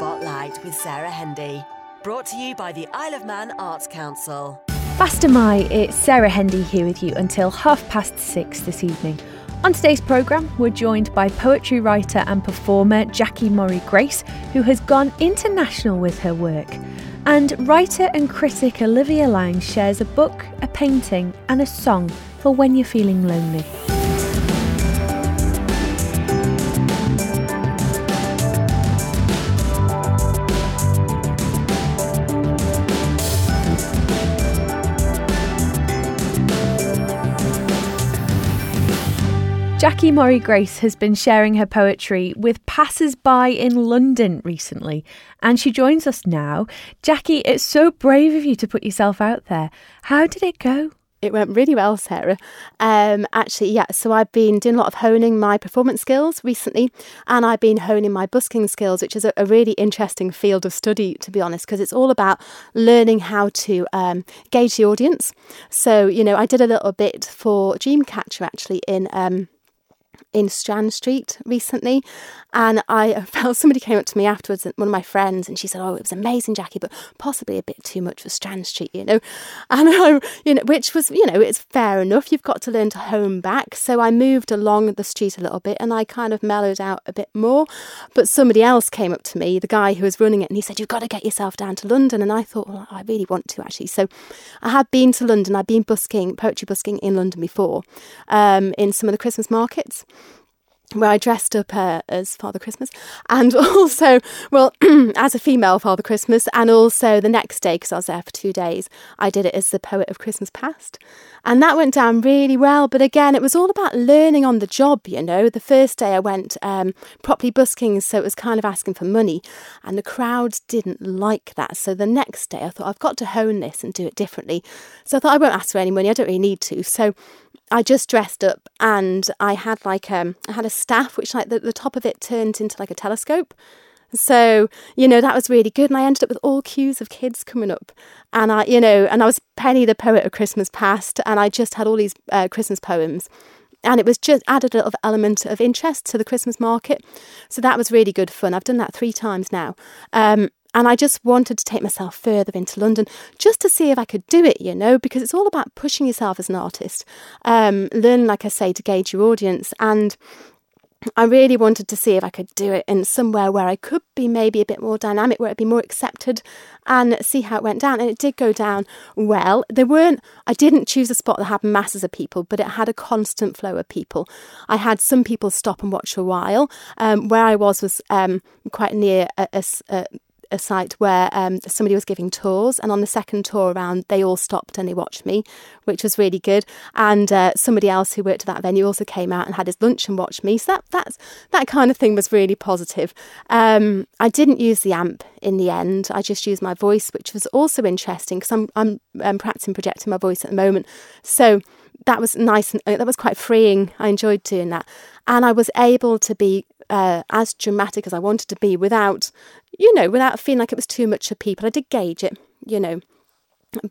Spotlight with Sarah Hendy. Brought to you by the Isle of Man Arts Council. Fastyr mie, it's Sarah Hendy here with you until half past six this evening. On today's programme, we're joined by poetry writer and performer Jackie Morrie Grace, who has gone international with her work. And writer and critic Olivia Laing shares a book, a painting, and a song for when you're feeling lonely. Jackie Morrie Grace has been sharing her poetry with passers by in London recently, and she joins us now. Jackie, it's so brave of you to put yourself out there. How did it go? It went really well, Sarah. Um, actually, yeah. So I've been doing a lot of honing my performance skills recently, and I've been honing my busking skills, which is a, a really interesting field of study, to be honest, because it's all about learning how to um, gauge the audience. So, you know, I did a little bit for Dreamcatcher actually in. Um, in Strand Street recently, and I felt somebody came up to me afterwards, one of my friends, and she said, "Oh, it was amazing, Jackie, but possibly a bit too much for Strand Street, you know." And I, you know, which was, you know, it's fair enough. You've got to learn to home back. So I moved along the street a little bit, and I kind of mellowed out a bit more. But somebody else came up to me, the guy who was running it, and he said, "You've got to get yourself down to London." And I thought, well, I really want to actually. So I had been to London. I'd been busking poetry busking in London before, um, in some of the Christmas markets where I dressed up uh, as Father Christmas, and also, well, as a female Father Christmas, and also the next day, because I was there for two days, I did it as the poet of Christmas past. And that went down really well. But again, it was all about learning on the job, you know. The first day I went um, properly busking, so it was kind of asking for money, and the crowds didn't like that. So the next day I thought, I've got to hone this and do it differently. So I thought, I won't ask for any money, I don't really need to. So I just dressed up and I had like um I had a staff which like the, the top of it turned into like a telescope. So, you know, that was really good. And I ended up with all queues of kids coming up. And I, you know, and I was Penny the poet of Christmas past. And I just had all these uh, Christmas poems. And it was just added a little element of interest to the Christmas market. So that was really good fun. I've done that three times now. Um, and I just wanted to take myself further into London just to see if I could do it, you know, because it's all about pushing yourself as an artist, um, learning, like I say, to gauge your audience. And I really wanted to see if I could do it in somewhere where I could be maybe a bit more dynamic, where it'd be more accepted, and see how it went down. And it did go down well. There weren't, I didn't choose a spot that had masses of people, but it had a constant flow of people. I had some people stop and watch for a while. Um, where I was was um, quite near a, a, a a site where um, somebody was giving tours, and on the second tour around, they all stopped and they watched me, which was really good. And uh, somebody else who worked at that venue also came out and had his lunch and watched me. So that that's that kind of thing was really positive. Um, I didn't use the amp in the end. I just used my voice, which was also interesting because I'm, I'm I'm practicing projecting my voice at the moment. So that was nice and uh, that was quite freeing. I enjoyed doing that, and I was able to be uh, as dramatic as I wanted to be without, you know, without feeling like it was too much for people. I did gauge it, you know,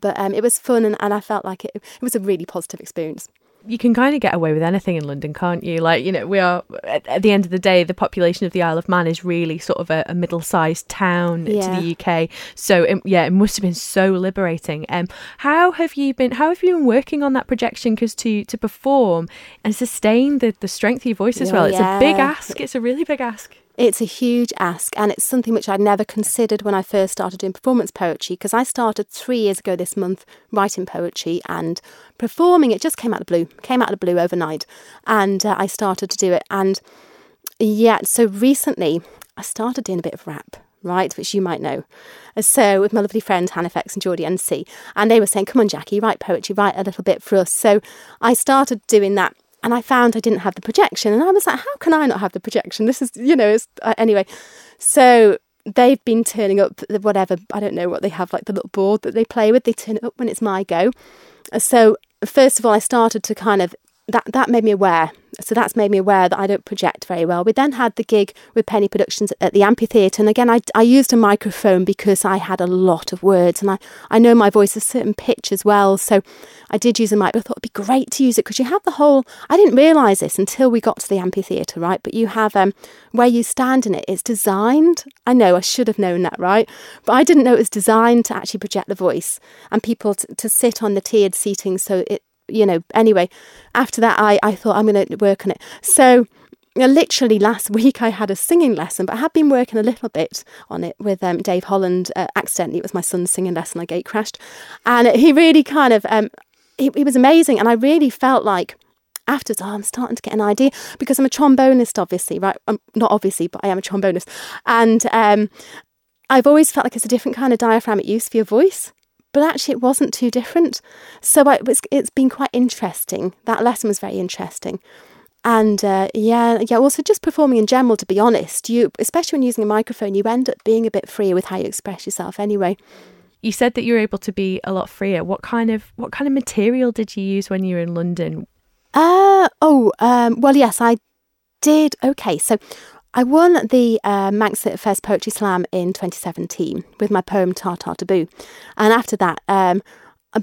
but um, it was fun and, and I felt like it, it was a really positive experience you can kind of get away with anything in London, can't you? Like, you know, we are at, at the end of the day, the population of the Isle of Man is really sort of a, a middle-sized town yeah. to the UK. So, it, yeah, it must have been so liberating. Um, how have you been? How have you been working on that projection? Because to to perform and sustain the the strength of your voice as well, it's yeah. a big ask. It's a really big ask. It's a huge ask, and it's something which I'd never considered when I first started doing performance poetry because I started three years ago this month writing poetry and performing. It just came out of the blue, came out of the blue overnight, and uh, I started to do it. And yeah, so recently I started doing a bit of rap right, which you might know. So with my lovely friend Hannah Fex and Geordie NC, and they were saying, "Come on, Jackie, write poetry, write a little bit for us." So I started doing that, and I found I didn't have the projection. And I was like, how can I not have the projection? This is, you know, it's, uh, anyway. So they've been turning up whatever, I don't know what they have, like the little board that they play with. They turn it up when it's my go. So, first of all, I started to kind of, that, that made me aware so that's made me aware that I don't project very well. We then had the gig with Penny Productions at the amphitheatre. And again, I, I used a microphone because I had a lot of words and I, I know my voice a certain pitch as well. So I did use a mic, but I thought it'd be great to use it because you have the whole, I didn't realise this until we got to the amphitheatre, right? But you have um, where you stand in it, it's designed. I know I should have known that, right? But I didn't know it was designed to actually project the voice and people t- to sit on the tiered seating so it you know, anyway, after that, I, I thought I'm going to work on it. So, literally last week, I had a singing lesson, but I had been working a little bit on it with um, Dave Holland. Uh, accidentally, it was my son's singing lesson. I gate crashed. And he really kind of, um, he, he was amazing. And I really felt like, afterwards, oh, I'm starting to get an idea because I'm a trombonist, obviously, right? I'm um, not obviously, but I am a trombonist. And um, I've always felt like it's a different kind of diaphragmatic use for your voice but actually it wasn't too different. So I, it's, it's been quite interesting. That lesson was very interesting. And uh, yeah, yeah. Also, just performing in general. To be honest, you, especially when using a microphone, you end up being a bit freer with how you express yourself. Anyway, you said that you were able to be a lot freer. What kind of what kind of material did you use when you were in London? Uh oh. Um, well, yes, I did. Okay, so I won the uh, Manx First Poetry Slam in 2017 with my poem Tartar Taboo. And after that, um,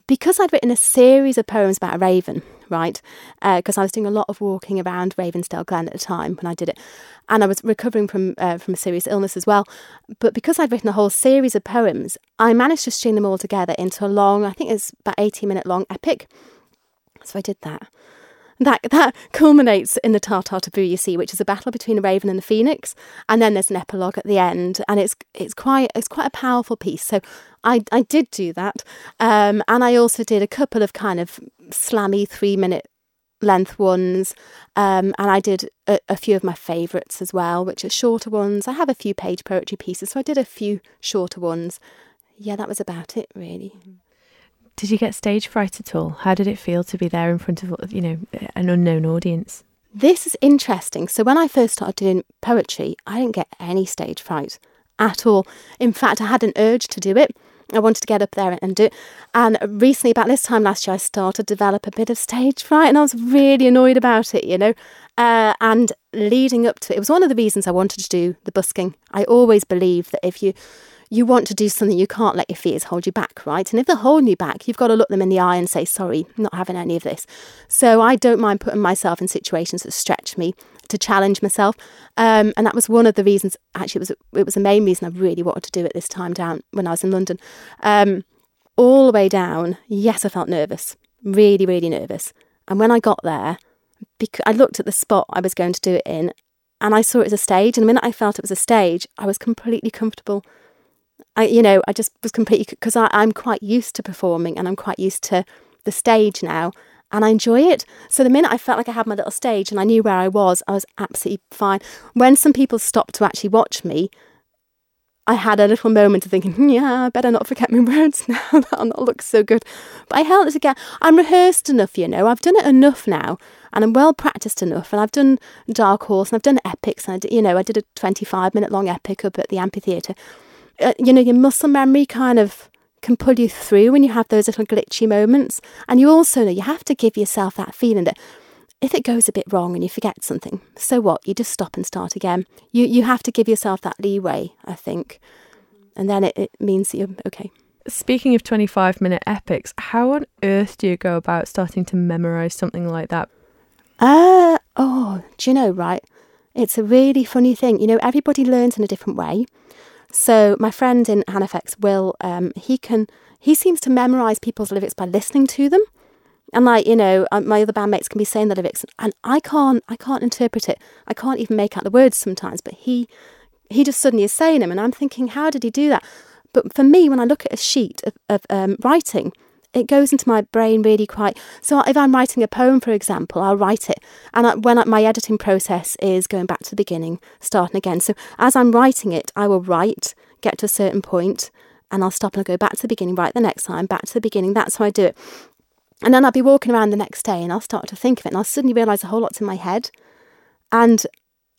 because I'd written a series of poems about a raven, right? Because uh, I was doing a lot of walking around Ravensdale Glen at the time when I did it, and I was recovering from uh, from a serious illness as well. But because I'd written a whole series of poems, I managed to string them all together into a long, I think it's about 18 minute long epic. So I did that that that culminates in the Tartar Taboo, you see, which is a battle between the Raven and the Phoenix, and then there's an epilogue at the end, and it's it's quite it's quite a powerful piece. So I I did do that, um, and I also did a couple of kind of slammy three minute length ones, um, and I did a, a few of my favourites as well, which are shorter ones. I have a few page poetry pieces, so I did a few shorter ones. Yeah, that was about it, really. Did you get stage fright at all? How did it feel to be there in front of, you know, an unknown audience? This is interesting. So when I first started doing poetry, I didn't get any stage fright at all. In fact, I had an urge to do it. I wanted to get up there and do it. And recently, about this time last year, I started to develop a bit of stage fright, and I was really annoyed about it, you know. Uh, and leading up to it, it was one of the reasons I wanted to do the busking. I always believe that if you you want to do something, you can't let your fears hold you back, right? And if they're holding you back, you've got to look them in the eye and say, sorry, not having any of this. So I don't mind putting myself in situations that stretch me to challenge myself. Um, and that was one of the reasons, actually, it was, it was the main reason I really wanted to do it this time down when I was in London. Um, all the way down, yes, I felt nervous, really, really nervous. And when I got there, because I looked at the spot I was going to do it in and I saw it as a stage. And the minute I felt it was a stage, I was completely comfortable I, you know, I just was completely because I'm quite used to performing and I'm quite used to the stage now and I enjoy it. So the minute I felt like I had my little stage and I knew where I was, I was absolutely fine. When some people stopped to actually watch me, I had a little moment of thinking, yeah, I better not forget my words now. That'll not look so good. But I held it again. I'm rehearsed enough, you know. I've done it enough now, and I'm well practiced enough. And I've done Dark Horse, and I've done epics, and I did, you know, I did a 25 minute long epic up at the amphitheatre uh, you know, your muscle memory kind of can pull you through when you have those little glitchy moments. And you also know you have to give yourself that feeling that if it goes a bit wrong and you forget something, so what? You just stop and start again. You you have to give yourself that leeway, I think. And then it, it means that you're okay. Speaking of 25 minute epics, how on earth do you go about starting to memorize something like that? Uh, oh, do you know, right? It's a really funny thing. You know, everybody learns in a different way. So my friend in Halifax, Will, um, he can he seems to memorize people's lyrics by listening to them. And like you know, um, my other bandmates can be saying the lyrics, and I can't, I can't interpret it. I can't even make out the words sometimes. But he, he just suddenly is saying them, and I'm thinking, how did he do that? But for me, when I look at a sheet of, of um, writing, it goes into my brain really quite. So if I'm writing a poem, for example, I'll write it, and I, when I, my editing process is going back to the beginning, starting again. So as I'm writing it, I will write, get to a certain point, and I'll stop and I'll go back to the beginning, write the next line, back to the beginning. That's how I do it. And then I'll be walking around the next day, and I'll start to think of it, and I'll suddenly realise a whole lot's in my head, and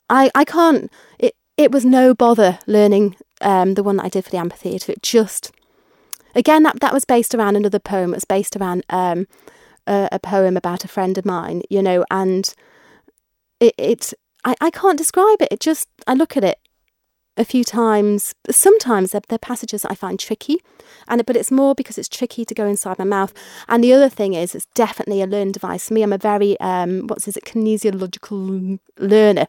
I I can't. It it was no bother learning um, the one that I did for the amphitheatre. It just Again, that, that was based around another poem. It was based around um, a, a, poem about a friend of mine, you know, and it, it I, I can't describe it. It just I look at it a few times. Sometimes they're, they're passages I find tricky, and but it's more because it's tricky to go inside my mouth. And the other thing is, it's definitely a learning device for me. I'm a very um, what's is it kinesiological learner,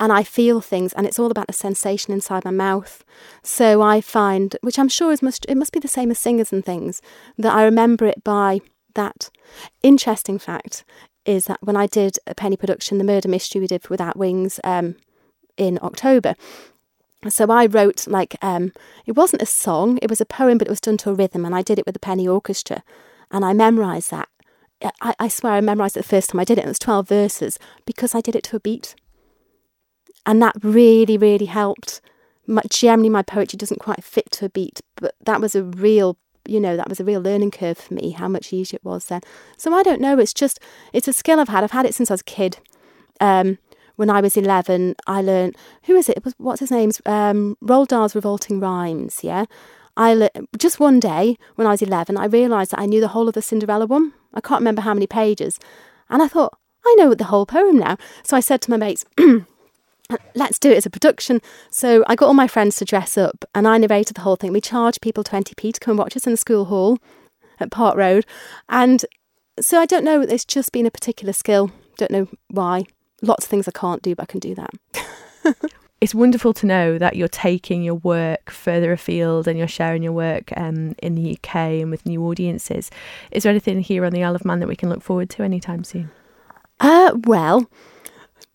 and I feel things, and it's all about the sensation inside my mouth. So I find, which I'm sure is must it must be the same as singers and things, that I remember it by that. Interesting fact is that when I did a penny production, the murder mystery we did Without Wings um, in October, so I wrote like um, it wasn't a song, it was a poem, but it was done to a rhythm, and I did it with the penny orchestra, and I memorised that. I, I swear I memorised it the first time I did it. and It was twelve verses because I did it to a beat, and that really, really helped. My, generally, my poetry doesn't quite fit to a beat, but that was a real, you know, that was a real learning curve for me. How much easier it was then. So I don't know. It's just it's a skill I've had. I've had it since I was a kid. Um, when I was 11, I learned, who is it? it was, what's his name? Um, Roald Dahl's Revolting Rhymes, yeah? I le- just one day when I was 11, I realised that I knew the whole of the Cinderella one. I can't remember how many pages. And I thought, I know the whole poem now. So I said to my mates, let's do it as a production. So I got all my friends to dress up and I narrated the whole thing. We charged people 20p to come and watch us in the school hall at Park Road. And so I don't know, it's just been a particular skill. Don't know why lots of things I can't do, but I can do that. it's wonderful to know that you're taking your work further afield and you're sharing your work um, in the UK and with new audiences. Is there anything here on the Isle of Man that we can look forward to anytime soon? Uh, well,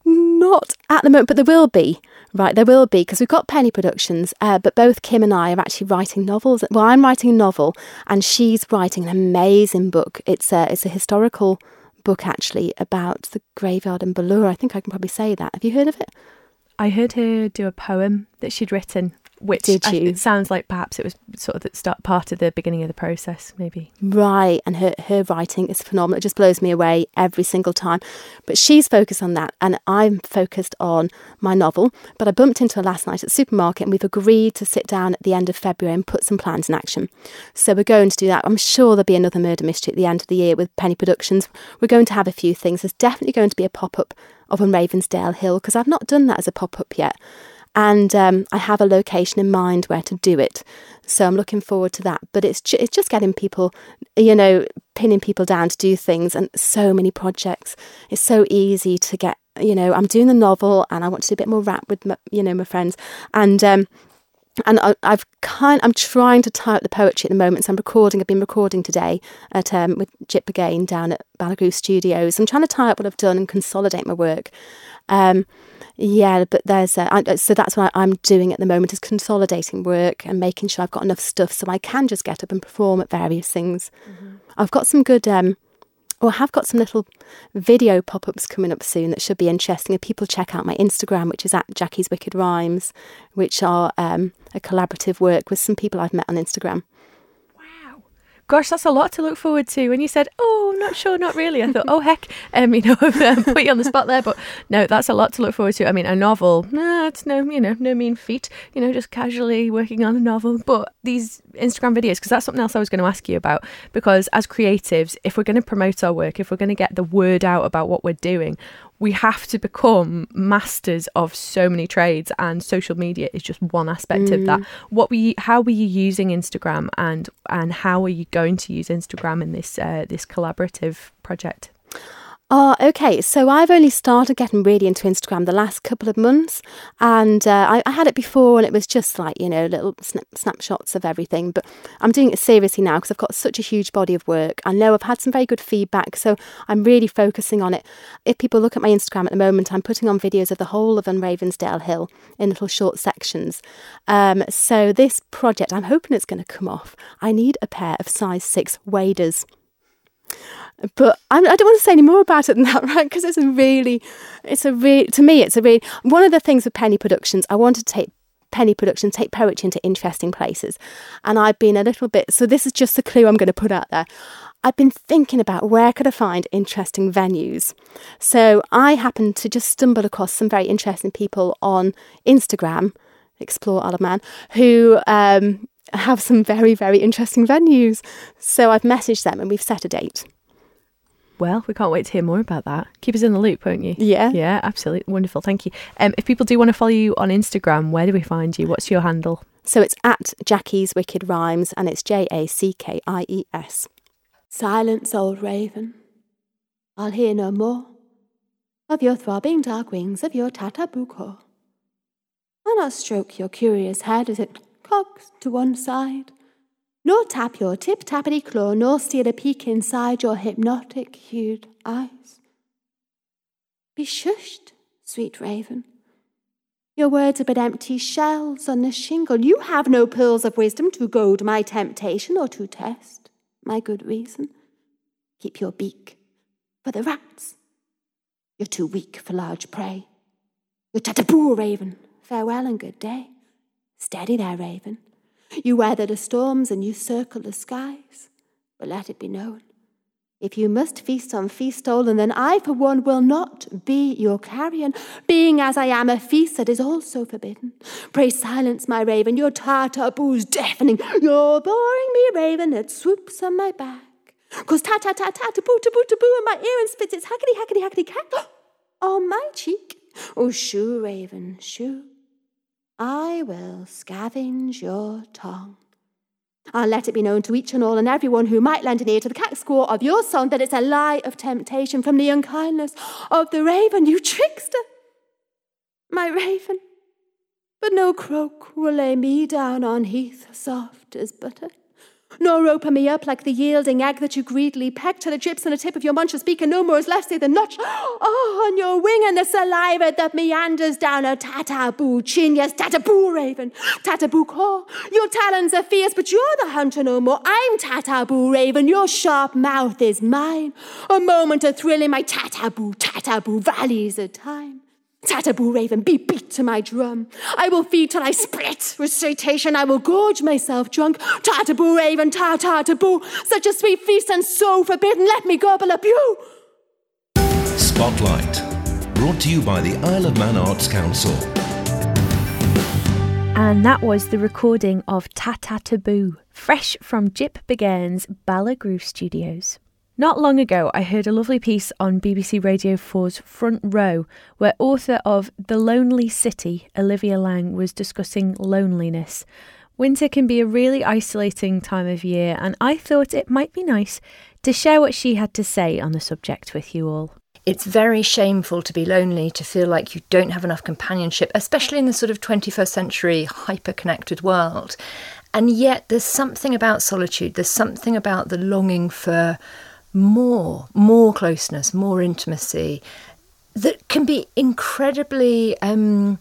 not at the moment, but there will be. Right, there will be because we've got Penny Productions, uh, but both Kim and I are actually writing novels. Well, I'm writing a novel, and she's writing an amazing book. It's a it's a historical book actually about the graveyard in Ballure. I think I can probably say that. Have you heard of it? I heard her do a poem that she'd written which Did you? it sounds like perhaps it was sort of the start part of the beginning of the process, maybe. Right, and her her writing is phenomenal. It just blows me away every single time. But she's focused on that, and I'm focused on my novel. But I bumped into her last night at the supermarket, and we've agreed to sit down at the end of February and put some plans in action. So we're going to do that. I'm sure there'll be another murder mystery at the end of the year with Penny Productions. We're going to have a few things. There's definitely going to be a pop up of on Ravensdale Hill because I've not done that as a pop up yet and um, I have a location in mind where to do it. So I'm looking forward to that. But it's ju- it's just getting people, you know, pinning people down to do things, and so many projects. It's so easy to get. You know, I'm doing the novel, and I want to do a bit more rap with my, you know my friends, and um, and I, have kind I'm trying to tie up the poetry at the moment. So I'm recording. I've been recording today at um, with Jip again down at Ballagoo Studios. I'm trying to tie up what I've done and consolidate my work. Um, yeah, but there's a, I, so that's what I'm doing at the moment is consolidating work and making sure I've got enough stuff so I can just get up and perform at various things. Mm-hmm. I've got some good, um, or have got some little video pop ups coming up soon that should be interesting. If people check out my Instagram, which is at Jackie's Wicked Rhymes, which are um, a collaborative work with some people I've met on Instagram. Gosh, that's a lot to look forward to. When you said, "Oh, not sure, not really," I thought, "Oh heck," um, you know, um, put you on the spot there. But no, that's a lot to look forward to. I mean, a novel, nah, it's no, you know, no mean feat. You know, just casually working on a novel. But these Instagram videos, because that's something else I was going to ask you about. Because as creatives, if we're going to promote our work, if we're going to get the word out about what we're doing, we have to become masters of so many trades and social media is just one aspect mm. of that mm. what were you how were you using instagram and and how are you going to use instagram in this uh, this collaborative project Okay. So I've only started getting really into Instagram the last couple of months, and uh, I, I, had it before, and it was just like you know little snap, snapshots of everything. But I'm doing it seriously now because I've got such a huge body of work. I know I've had some very good feedback, so I'm really focusing on it. If people look at my Instagram at the moment, I'm putting on videos of the whole of Ravensdale Hill in little short sections. Um, so this project, I'm hoping it's going to come off. I need a pair of size six waders. But I, I don't want to say any more about it than that, right? Because it's a really, it's a really, to me, it's a really, one of the things with Penny Productions, I want to take Penny Productions, take poetry into interesting places. And I've been a little bit, so this is just a clue I'm going to put out there. I've been thinking about where could I find interesting venues. So I happened to just stumble across some very interesting people on Instagram, Explore Isle Man, who um, have some very, very interesting venues. So I've messaged them and we've set a date. Well, we can't wait to hear more about that. Keep us in the loop, won't you? Yeah. Yeah, absolutely. Wonderful. Thank you. Um, if people do want to follow you on Instagram, where do we find you? What's your handle? So it's at Jackie's Wicked Rhymes and it's J A C K I E S. Silence, old raven. I'll hear no more of your throbbing dark wings of your tatabuko. I'll not stroke your curious head as it cocks to one side, nor tap your tip tappity claw, nor steal a peek inside your hypnotic hued eyes. Be shushed, sweet raven. Your words are but empty shells on the shingle. You have no pearls of wisdom to goad my temptation or to test my good reason. Keep your beak for the rats. You're too weak for large prey. You're tataboo, raven. Farewell and good day. Steady there, raven. You weather the storms and you circle the skies. But let it be known if you must feast on feast stolen, then I, for one, will not be your carrion, being as I am a feast that is also forbidden. Pray silence my raven, your tartar boo's deafening. You're boring me, raven, that swoops on my back. Cause ta ta ta ta ta boo ta boo taboo taboo in my ear and spits its hackety hackety hackety cat on my cheek. Oh, shoo, raven, shoo. I will scavenge your tongue. I'll let it be known to each and all and everyone who might lend an ear to the cat squaw of your song that it's a lie of temptation from the unkindness of the raven, you trickster. My raven. But no croak will lay me down on heath soft as butter nor open me up like the yielding egg that you greedily peck to the drips on the tip of your muncher's beak, and no more is left say the notch oh, on your wing and the saliva that meanders down a tataboo chin. Yes, tataboo raven, tataboo caw. Your talons are fierce, but you're the hunter no more. I'm tataboo raven, your sharp mouth is mine. A moment of thrill in my tataboo, tataboo valleys of time. Tataboo raven, be beat to my drum. I will feed till I split. Recitation, I will gorge myself drunk. Tataboo raven, ta ta taboo. Such a sweet feast and so forbidden. Let me gobble up you. Spotlight, brought to you by the Isle of Man Arts Council. And that was the recording of Tata Taboo, fresh from Jip Begairs Ballagoo Studios. Not long ago, I heard a lovely piece on BBC Radio 4's Front Row where author of The Lonely City, Olivia Laing, was discussing loneliness. Winter can be a really isolating time of year, and I thought it might be nice to share what she had to say on the subject with you all. It's very shameful to be lonely, to feel like you don't have enough companionship, especially in the sort of 21st century hyper connected world. And yet, there's something about solitude, there's something about the longing for more, more closeness, more intimacy that can be incredibly um,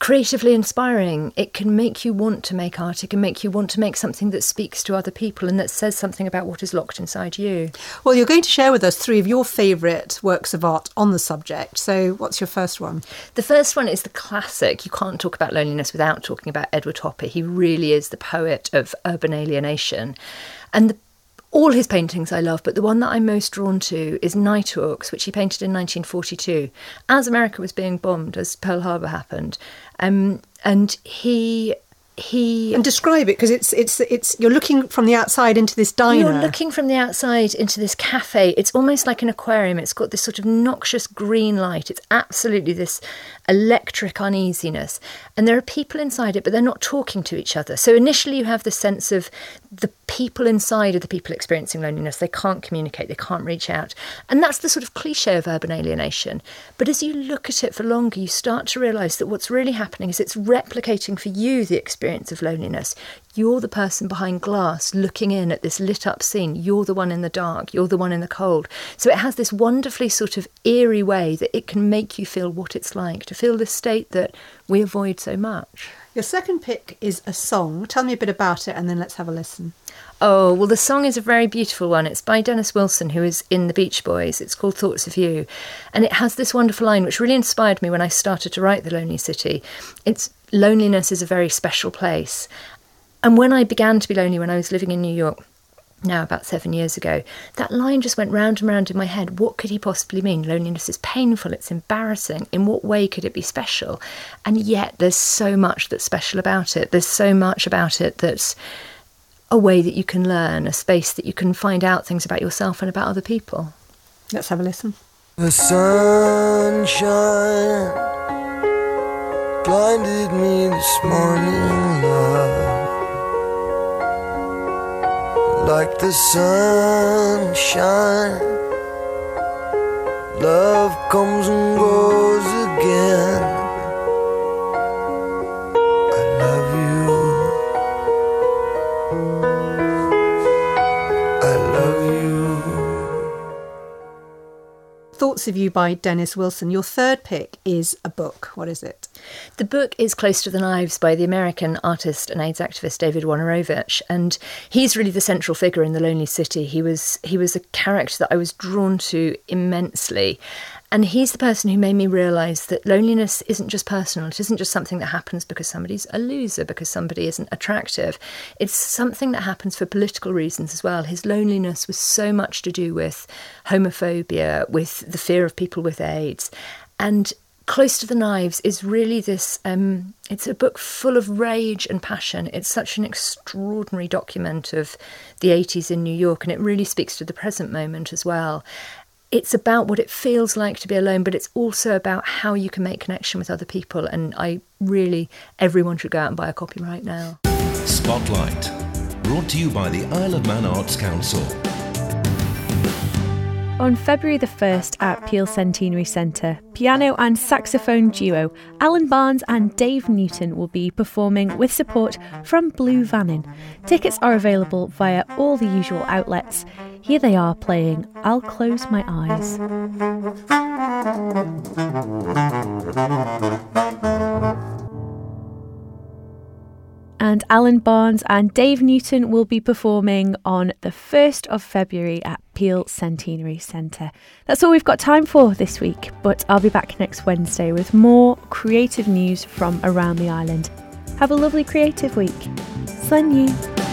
creatively inspiring. It can make you want to make art. It can make you want to make something that speaks to other people and that says something about what is locked inside you. Well, you're going to share with us three of your favourite works of art on the subject. So, what's your first one? The first one is the classic. You can't talk about loneliness without talking about Edward Hopper. He really is the poet of urban alienation. And the all his paintings I love, but the one that I'm most drawn to is Nighthawks, which he painted in 1942, as America was being bombed, as Pearl Harbor happened. Um, and he he and describe it because it's it's it's you're looking from the outside into this diner. You're looking from the outside into this cafe. It's almost like an aquarium. It's got this sort of noxious green light. It's absolutely this electric uneasiness, and there are people inside it, but they're not talking to each other. So initially, you have the sense of the people inside are the people experiencing loneliness. They can't communicate. They can't reach out, and that's the sort of cliche of urban alienation. But as you look at it for longer, you start to realise that what's really happening is it's replicating for you the experience of loneliness. You're the person behind glass looking in at this lit up scene. You're the one in the dark. You're the one in the cold. So it has this wonderfully sort of eerie way that it can make you feel what it's like to feel the state that we avoid so much. Your second pick is a song. Tell me a bit about it and then let's have a listen. Oh, well, the song is a very beautiful one. It's by Dennis Wilson, who is in the Beach Boys. It's called Thoughts of You. And it has this wonderful line, which really inspired me when I started to write The Lonely City. It's loneliness is a very special place. And when I began to be lonely when I was living in New York, now about seven years ago, that line just went round and round in my head. What could he possibly mean? Loneliness is painful, it's embarrassing. In what way could it be special? And yet, there's so much that's special about it. There's so much about it that's a way that you can learn, a space that you can find out things about yourself and about other people. Let's have a listen. The sunshine blinded me this morning, love. Like the sunshine, love comes and goes again. Thoughts of You by Dennis Wilson. Your third pick is a book. What is it? The book is Close to the Knives by the American artist and AIDS activist David Wojnarowicz, and he's really the central figure in The Lonely City. He was he was a character that I was drawn to immensely, and he's the person who made me realize that loneliness isn't just personal. It isn't just something that happens because somebody's a loser, because somebody isn't attractive. It's something that happens for political reasons as well. His loneliness was so much to do with homophobia, with the fear of people with AIDS. And Close to the Knives is really this um, it's a book full of rage and passion. It's such an extraordinary document of the 80s in New York, and it really speaks to the present moment as well it's about what it feels like to be alone, but it's also about how you can make connection with other people. And I really, everyone should go out and buy a copy right now. Spotlight, brought to you by the Isle of Man Arts Council. On February the 1st at Peel Centenary Centre, piano and saxophone duo Alan Barnes and Dave Newton will be performing with support from Blue Vannin. Tickets are available via all the usual outlets. Here they are playing I'll Close My Eyes. and Alan Barnes and Dave Newton will be performing on the 1st of February at Peel Centenary Centre. That's all we've got time for this week, but I'll be back next Wednesday with more creative news from around the island. Have a lovely creative week. Slane lhiu.